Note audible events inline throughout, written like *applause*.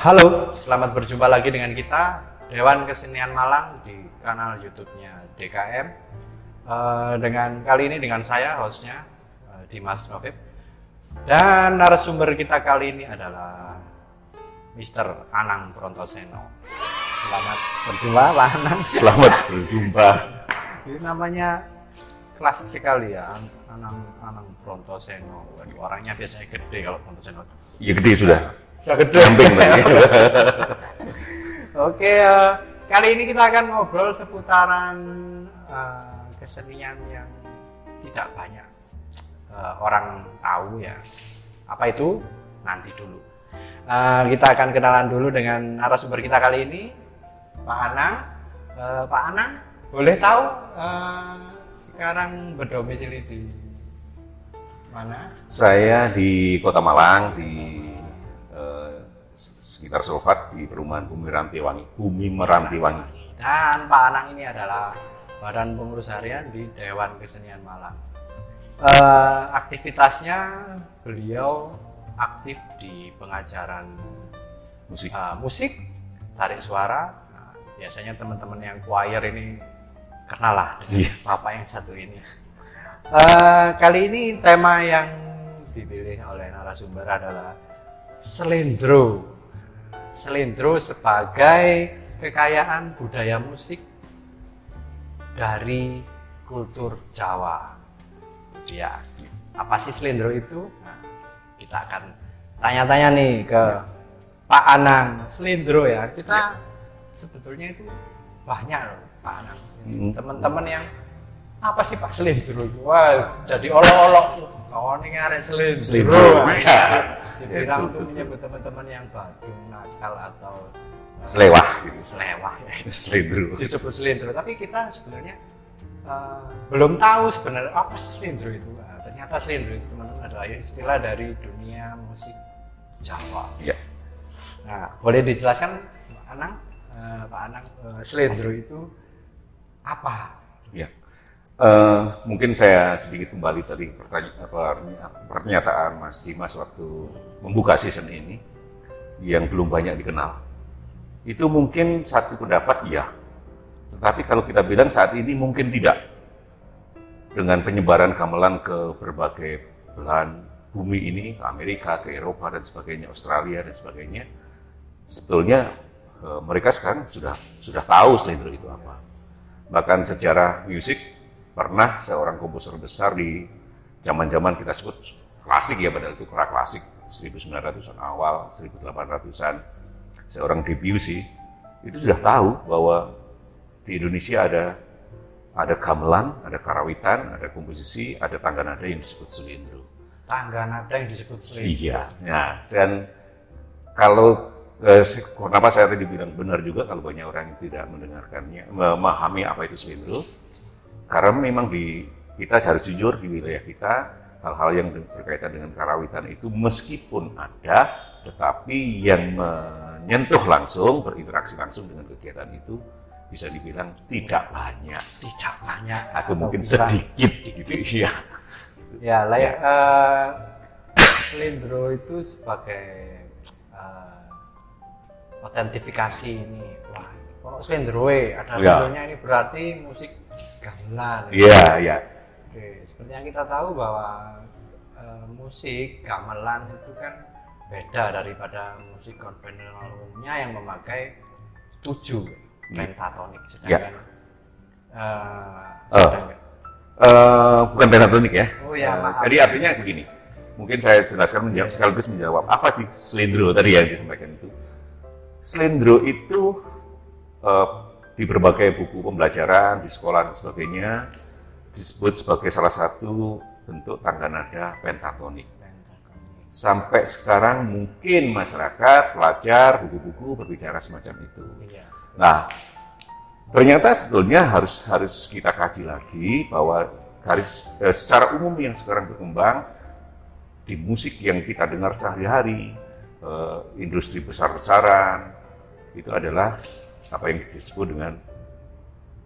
Halo, selamat berjumpa lagi dengan kita Dewan Kesenian Malang di kanal YouTube-nya DKM. Eh, dengan kali ini dengan saya hostnya eh, Dimas Novib dan narasumber kita kali ini adalah Mr. Anang Prontoseno. Selamat berjumpa Pak Anang. Selamat berjumpa. Ini namanya klasik sekali ya, Anang Anang Prontoseno. Waduh, Orangnya biasanya gede kalau Prontoseno. Ya gede sudah. Sudah gede. Camping. *laughs* Oke, eh, kali ini kita akan ngobrol seputaran eh, kesenian yang tidak banyak eh, orang tahu ya. Apa itu? Nanti dulu. Kita akan kenalan dulu dengan narasumber kita kali ini, Pak Anang. Pak Anang, boleh tahu eh, sekarang berdomisili di mana? Saya di Kota Malang di eh, sekitar Solvat di perumahan Bumi Rantiwangi. Bumi Merantiwangi. Dan Pak Anang ini adalah Badan Pengurus Harian di Dewan Kesenian Malang. Eh, aktivitasnya beliau aktif di pengajaran Musik. eh, musik, tarik suara. Nah, biasanya teman-teman yang choir ini kenal lah Iya. bapak yang satu ini. Eh, kali ini tema yang dipilih oleh narasumber adalah selendro. Selendro sebagai kekayaan budaya musik dari kultur Jawa. Ya, apa sih selendro itu? Nah, kita akan tanya-tanya nih ke Pak Anang. Selendro ya, kita sebetulnya itu banyak loh Pak Anang. Hmm. Teman-teman yang apa sih Pak selendro? itu? Wah, jadi olok-olok. Oh, ini ngarek selendro. Selendro, Wah, iya. Dibilang tuh menyebut teman-teman yang badung, nakal atau eh, Selewah gitu. selewah ya Selendro. disebut selendro tapi kita sebenarnya uh, belum tahu sebenarnya apa sih selendro itu Nah, ternyata selendro itu teman-teman adalah istilah dari dunia musik Jawa Ya. nah boleh dijelaskan Pak Anang uh, Pak Anang uh, selendro itu apa Ya. Eh, mungkin saya sedikit kembali tadi pernyataan Mas Dimas waktu membuka season ini yang belum banyak dikenal. Itu mungkin satu pendapat ya. Tetapi kalau kita bilang saat ini mungkin tidak. Dengan penyebaran gamelan ke berbagai belahan bumi ini, ke Amerika, ke Eropa dan sebagainya, Australia dan sebagainya, sebetulnya eh, mereka sekarang sudah sudah tahu selendro itu apa. Bahkan sejarah musik pernah seorang komposer besar di zaman-zaman kita sebut klasik ya padahal itu pra klasik 1900-an awal, 1800-an seorang Debussy itu sudah tahu bahwa di Indonesia ada ada gamelan, ada karawitan, ada komposisi, ada tangga nada yang disebut selindro. tangga nada yang disebut selendro Iya. Nah, dan kalau eh, kenapa saya tadi bilang benar juga kalau banyak orang yang tidak mendengarkannya, memahami apa itu selindro, karena memang di kita harus jujur di wilayah kita hal-hal yang berkaitan dengan karawitan itu meskipun ada, tetapi yang menyentuh langsung, berinteraksi langsung dengan kegiatan itu bisa dibilang tidak banyak. Tidak banyak. Atau mungkin kurang. sedikit. gitu *laughs* ya. Ya, layak eh, selindro itu sebagai otentifikasi ini. Wah, kalau selindro ada selindronya ini berarti musik gamelan. Iya, iya. Oke, seperti yang kita tahu bahwa eh, musik gamelan itu kan beda daripada musik konvensional umumnya yang memakai tujuh pentatonik, sedangkan eh, Oh. sedangkan- Eh, bukan pentatonik ya. Oh ya, maaf. Jadi artinya begini. Mungkin saya jelaskan menjawab, sekaligus menjawab apa sih selindro tadi yang disampaikan itu. Selindro itu eh, di berbagai buku pembelajaran di sekolah dan sebagainya disebut sebagai salah satu bentuk tangga nada pentatonik. Sampai sekarang mungkin masyarakat, pelajar, buku-buku berbicara semacam itu. Iya. Nah, ternyata sebetulnya harus harus kita kaji lagi bahwa garis eh, secara umum yang sekarang berkembang di musik yang kita dengar sehari-hari, eh, industri besar-besaran itu adalah apa yang disebut dengan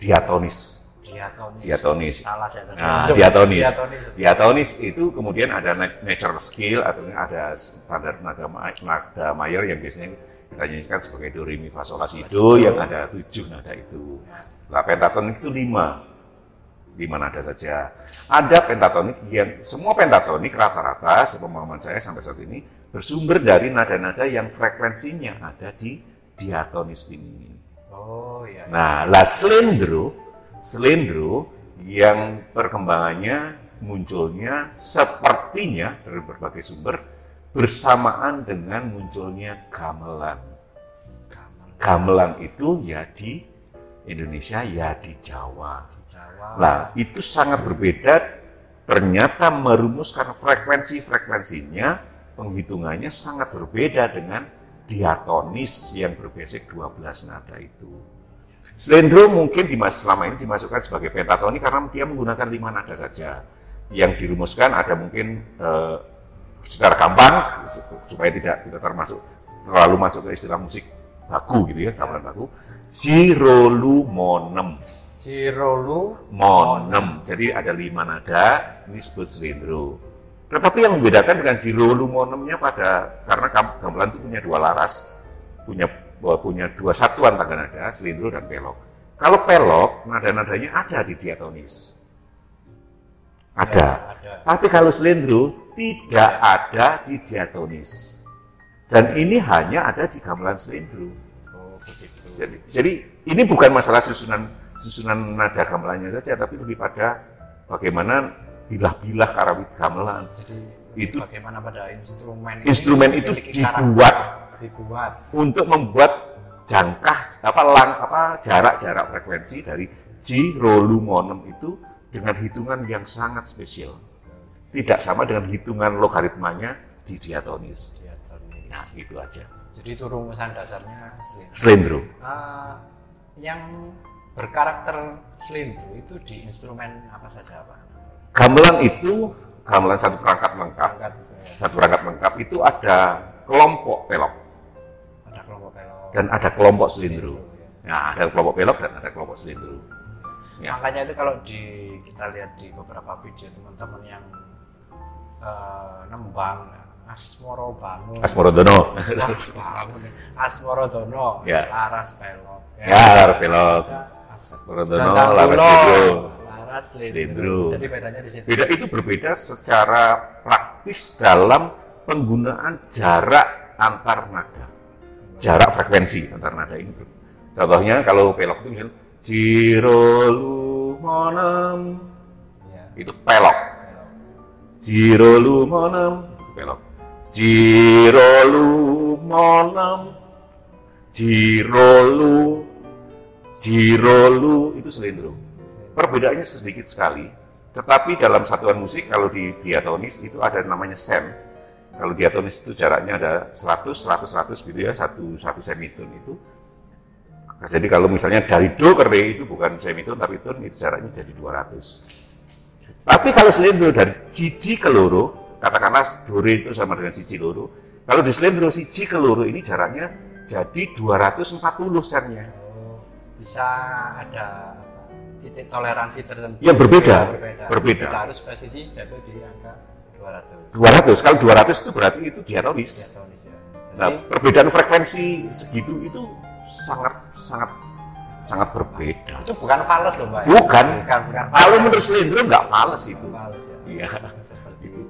diatonis. diatonis. Diatonis. Salah saya tadi. Nah, diatonis. diatonis. Diatonis itu kemudian ada na- natural scale atau ada standar nada, nada mayor yang biasanya kita nyanyikan sebagai do re mi fa sol la si do yang ada tujuh nada itu. Nah, pentatonik itu lima, lima nada saja. Ada pentatonik yang semua pentatonik rata-rata sepemahaman saya sampai saat ini bersumber dari nada-nada yang frekuensinya ada di diatonis ini. Oh iya. Nah, lah slendro, slendro yang perkembangannya munculnya sepertinya dari berbagai sumber bersamaan dengan munculnya gamelan. Gamelan itu ya di Indonesia ya di Jawa. Jawa. Nah, itu sangat berbeda. Ternyata merumuskan frekuensi-frekuensinya, penghitungannya sangat berbeda dengan diatonis yang berbasic 12 nada itu. Slendro mungkin dimas selama ini dimasukkan sebagai pentatonik karena dia menggunakan lima nada saja. Yang dirumuskan ada mungkin eh, secara gampang supaya tidak tidak termasuk terlalu masuk ke istilah musik baku gitu ya, gamelan baku. Sirolumonem Cirolu. monem. Jadi ada lima nada, ini disebut slendro. Tetapi yang membedakan dengan jirolu monemnya pada karena gam- gamelan itu punya dua laras, punya punya dua satuan tangga nada, slendro dan pelok. Kalau pelok, nada-nadanya ada di diatonis. Ada. Ya, ada. Tapi kalau slendro tidak ada di diatonis. Dan ini hanya ada di gamelan slendro. Oh begitu. Jadi, jadi ini bukan masalah susunan susunan nada gamelannya saja, tapi lebih pada bagaimana bilah-bilah karawit gamelan. Jadi Itu- bagaimana pada instrumen Instrumen itu dibuat dibuat untuk membuat jangkah apa lang apa jarak-jarak frekuensi dari G rolumonem itu dengan hitungan yang sangat spesial. Tidak sama dengan hitungan logaritmanya di diatonis. diatonis. Nah, itu aja. Jadi itu rumusan dasarnya slendro. Slendro. Ah, yang berkarakter slendro itu di instrumen apa saja pak? Gamelan itu gamelan satu perangkat lengkap. Angkat gitu ya. Satu perangkat lengkap itu ada kelompok pelok Ada kelompok pelok. dan ada kelompok slendro. ya. Nah, ada kelompok pelok dan ada kelompok slendro. Ya. Makanya itu kalau di kita lihat di beberapa video teman-teman yang eh, nembang Asmoro Bangun, Asmorodono. Bangun, Asmoro Dono, Ya. Laras Pelok, Ya, Laras Pelok. Asmorodono, Laras Slendro. Laras Slendro. Slendro. Jadi bedanya di situ. Beda itu berbeda secara praktis dalam penggunaan jarak antar nada. Jarak frekuensi antar nada ini. Contohnya kalau pelok itu misalnya Jirolu monem Ya. itu pelok. Pelok. Jirolu monem itu pelok. Jirolu monem Jirolu Jirolu itu selindro. Perbedaannya sedikit sekali, tetapi dalam satuan musik kalau di diatonis itu ada namanya sem. Kalau diatonis itu jaraknya ada 100, 100, 100 gitu ya, satu satu semitone itu. Jadi kalau misalnya dari do ke re itu bukan semitone tapi tone itu jaraknya jadi 200. Tapi kalau selindro dari cici ke loro, katakanlah do re itu sama dengan cici loro. Kalau di selindro siji ke loro ini jaraknya jadi 240 sennya. Oh, bisa ada titik toleransi tertentu Yang berbeda, berbeda. berbeda. Kita harus presisi jatuh di angka 200. 200. Kalau 200 itu berarti itu diatonis. Diatonis ya. Nah, perbedaan frekuensi segitu itu sangat sangat sangat berbeda. itu bukan fals loh, Mbak. ya? Bukan. Kalau menurut selindro nggak fals itu. ya. Iya. Seperti itu.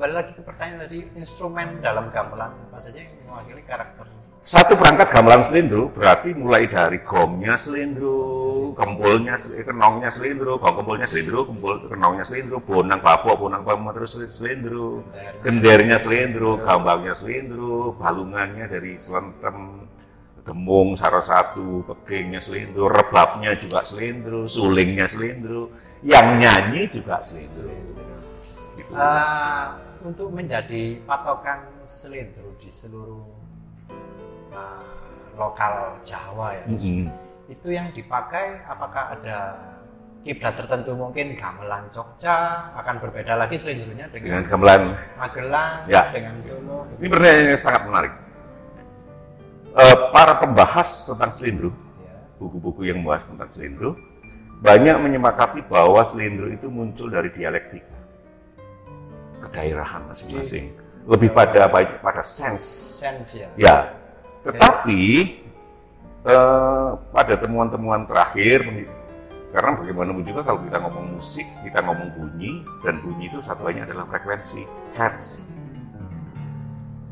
Kembali lagi ke pertanyaan tadi, instrumen dalam gamelan apa saja yang mewakili karakter Satu perangkat gamelan selindro berarti mulai dari gongnya selindro, kempulnya, sel- kenongnya selindro, gong kempulnya selindro, kempul kenongnya selindro, bonang babok, bonang pemeter sel- selindro, gendernya selindro, gambangnya selindro, balungannya dari selentem, gemung salah satu, pegingnya selindro, rebabnya juga selindro, sulingnya selindro, yang nyanyi juga selindro. Gitu. Ah, untuk menjadi patokan selindro di seluruh ah, lokal Jawa ya. Mm-mm. Itu yang dipakai apakah ada kiblat tertentu mungkin gamelan Jogja akan berbeda lagi selindronya Dengan dengan gamelan Magelang, Ya. dengan Solo. Ini pertanyaan yang sangat menarik. Eh, para pembahas tentang selindro, Ya. buku-buku yang membahas tentang selindro, banyak menyepakati bahwa selindro itu muncul dari dialektika kedaerahan masing-masing. Lebih pada pada sense. Sense ya. Ya. Tetapi eh, pada temuan-temuan terakhir karena bagaimanapun juga kalau kita ngomong musik kita ngomong bunyi dan bunyi itu satuannya adalah frekuensi. Hertz.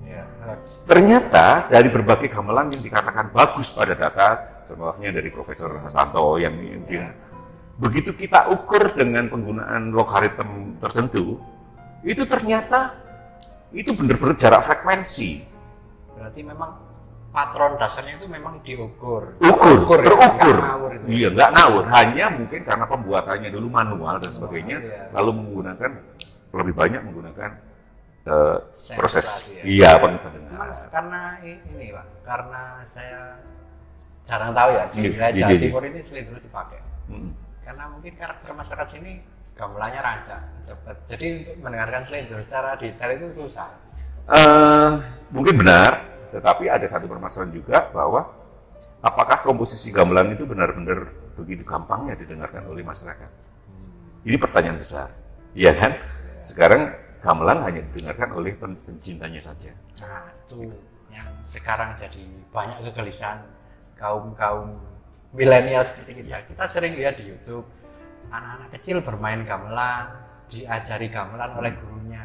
Ya, hertz. ternyata dari berbagai gamelan yang dikatakan bagus pada data contohnya dari Profesor Hasanto yang ya. begitu kita ukur dengan penggunaan logaritma tertentu itu ternyata itu benar-benar jarak frekuensi. Berarti memang patron dasarnya itu memang diukur. Ukur, Ukur terukur. Ya, ngawur itu. Iya, nggak ngawur. Hanya mungkin karena pembuatannya dulu manual dan sebagainya, oh, iya. lalu menggunakan lebih banyak menggunakan uh, proses. Ya. Iya, pendengaran. Karena ini, Pak, karena saya jarang tahu ya di wilayah Jawa Timur ini selindur dipakai. Hmm. Karena mungkin karakter masyarakat sini gamelannya rancak. Cepat jadi untuk mendengarkan selendor secara detail itu susah. Uh, mungkin benar tetapi ada satu permasalahan juga bahwa apakah komposisi gamelan itu benar-benar begitu gampangnya didengarkan oleh masyarakat? Hmm. ini pertanyaan besar. Iya kan? Sekarang gamelan hanya didengarkan oleh pencintanya saja. Nah itu yang sekarang jadi banyak kegelisahan kaum kaum milenial seperti kita kita sering lihat di YouTube anak-anak kecil bermain gamelan, diajari gamelan oleh gurunya.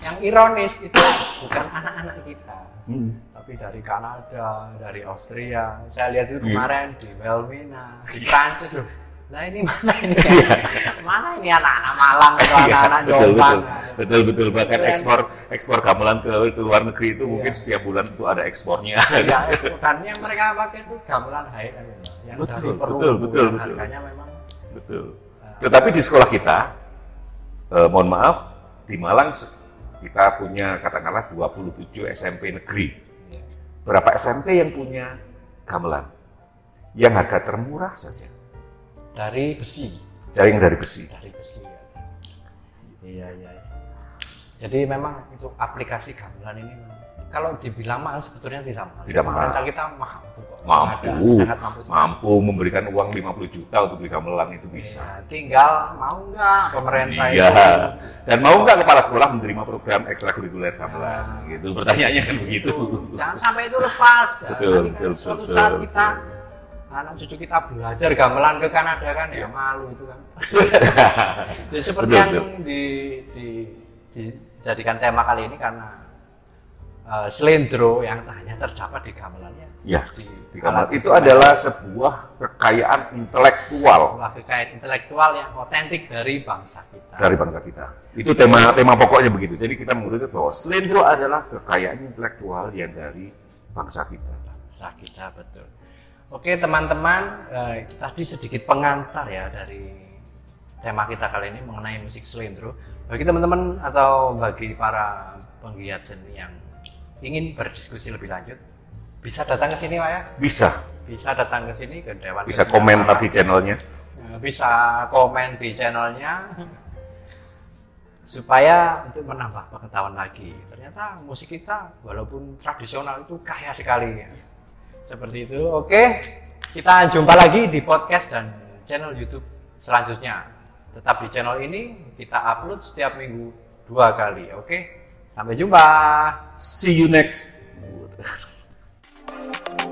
Yang ironis itu bukan anak-anak kita, hmm. tapi dari Kanada, dari Austria. Saya lihat itu hmm. kemarin di Wilmina, di Prancis loh. Nah ini mana ini? *laughs* Ya? mana ini anak-anak Malang atau iya, anak-anak Jombang? Betul, betul, betul. Bahkan ekspor ekspor gamelan ke, ke luar negeri itu iya. mungkin setiap bulan itu ada ekspornya. Iya, dan yang mereka pakai itu gamelan high end, yang betul, dari Peru, betul, betul, betul. harganya memang Betul. Tetapi di sekolah kita, eh, mohon maaf, di Malang kita punya katakanlah 27 SMP negeri. Berapa SMP yang punya gamelan? Yang harga termurah saja. Dari besi. Dari yang dari besi. Dari besi. Ya. Iya iya. Jadi memang itu aplikasi gamelan ini kalau dibilang mahal sebetulnya tidak mahal. Tidak mahal. Pemerintah kita mampu kok. Mampu. Ada, sangat mampu. Mampu memberikan uang 50 juta untuk beli gamelan itu bisa. Ya, tinggal mau nggak pemerintah iya. itu. Dan mau nggak kepala sekolah menerima program ekstrakurikuler gamelan? Nah. Gitu. Pertanyaannya kan begitu. Jangan sampai itu lepas. *laughs* Betul, kan betul, suatu betul, saat kita anak cucu kita belajar gamelan ke Kanada kan ya, ya malu itu kan. *laughs* ya, seperti betul, yang betul. Di, di, dijadikan tema kali ini karena uh, selendro yang hanya terdapat di gamelannya. Ya, di, di gamelan itu adalah sebuah kekayaan intelektual. Sebuah kekayaan intelektual yang otentik dari bangsa kita. Dari bangsa kita. Itu tema tema pokoknya begitu. Jadi kita menurut bahwa selendro adalah kekayaan intelektual yang dari bangsa kita. Bangsa kita betul. Oke teman-teman, eh, tadi sedikit pengantar ya dari tema kita kali ini mengenai musik selendro. Bagi teman-teman atau bagi para penggiat seni yang ingin berdiskusi lebih lanjut, bisa datang ke sini, Pak ya? Bisa. Bisa datang ke sini ke Dewan. Bisa komentar di channelnya. Ya, bisa komen di channelnya supaya untuk menambah pengetahuan lagi. Ternyata musik kita walaupun tradisional itu kaya sekali. Ya. Seperti itu. Oke, kita jumpa lagi di podcast dan channel YouTube selanjutnya. Tetap di channel ini kita upload setiap minggu dua kali. Oke. Sampai jumpa. See you next. *laughs*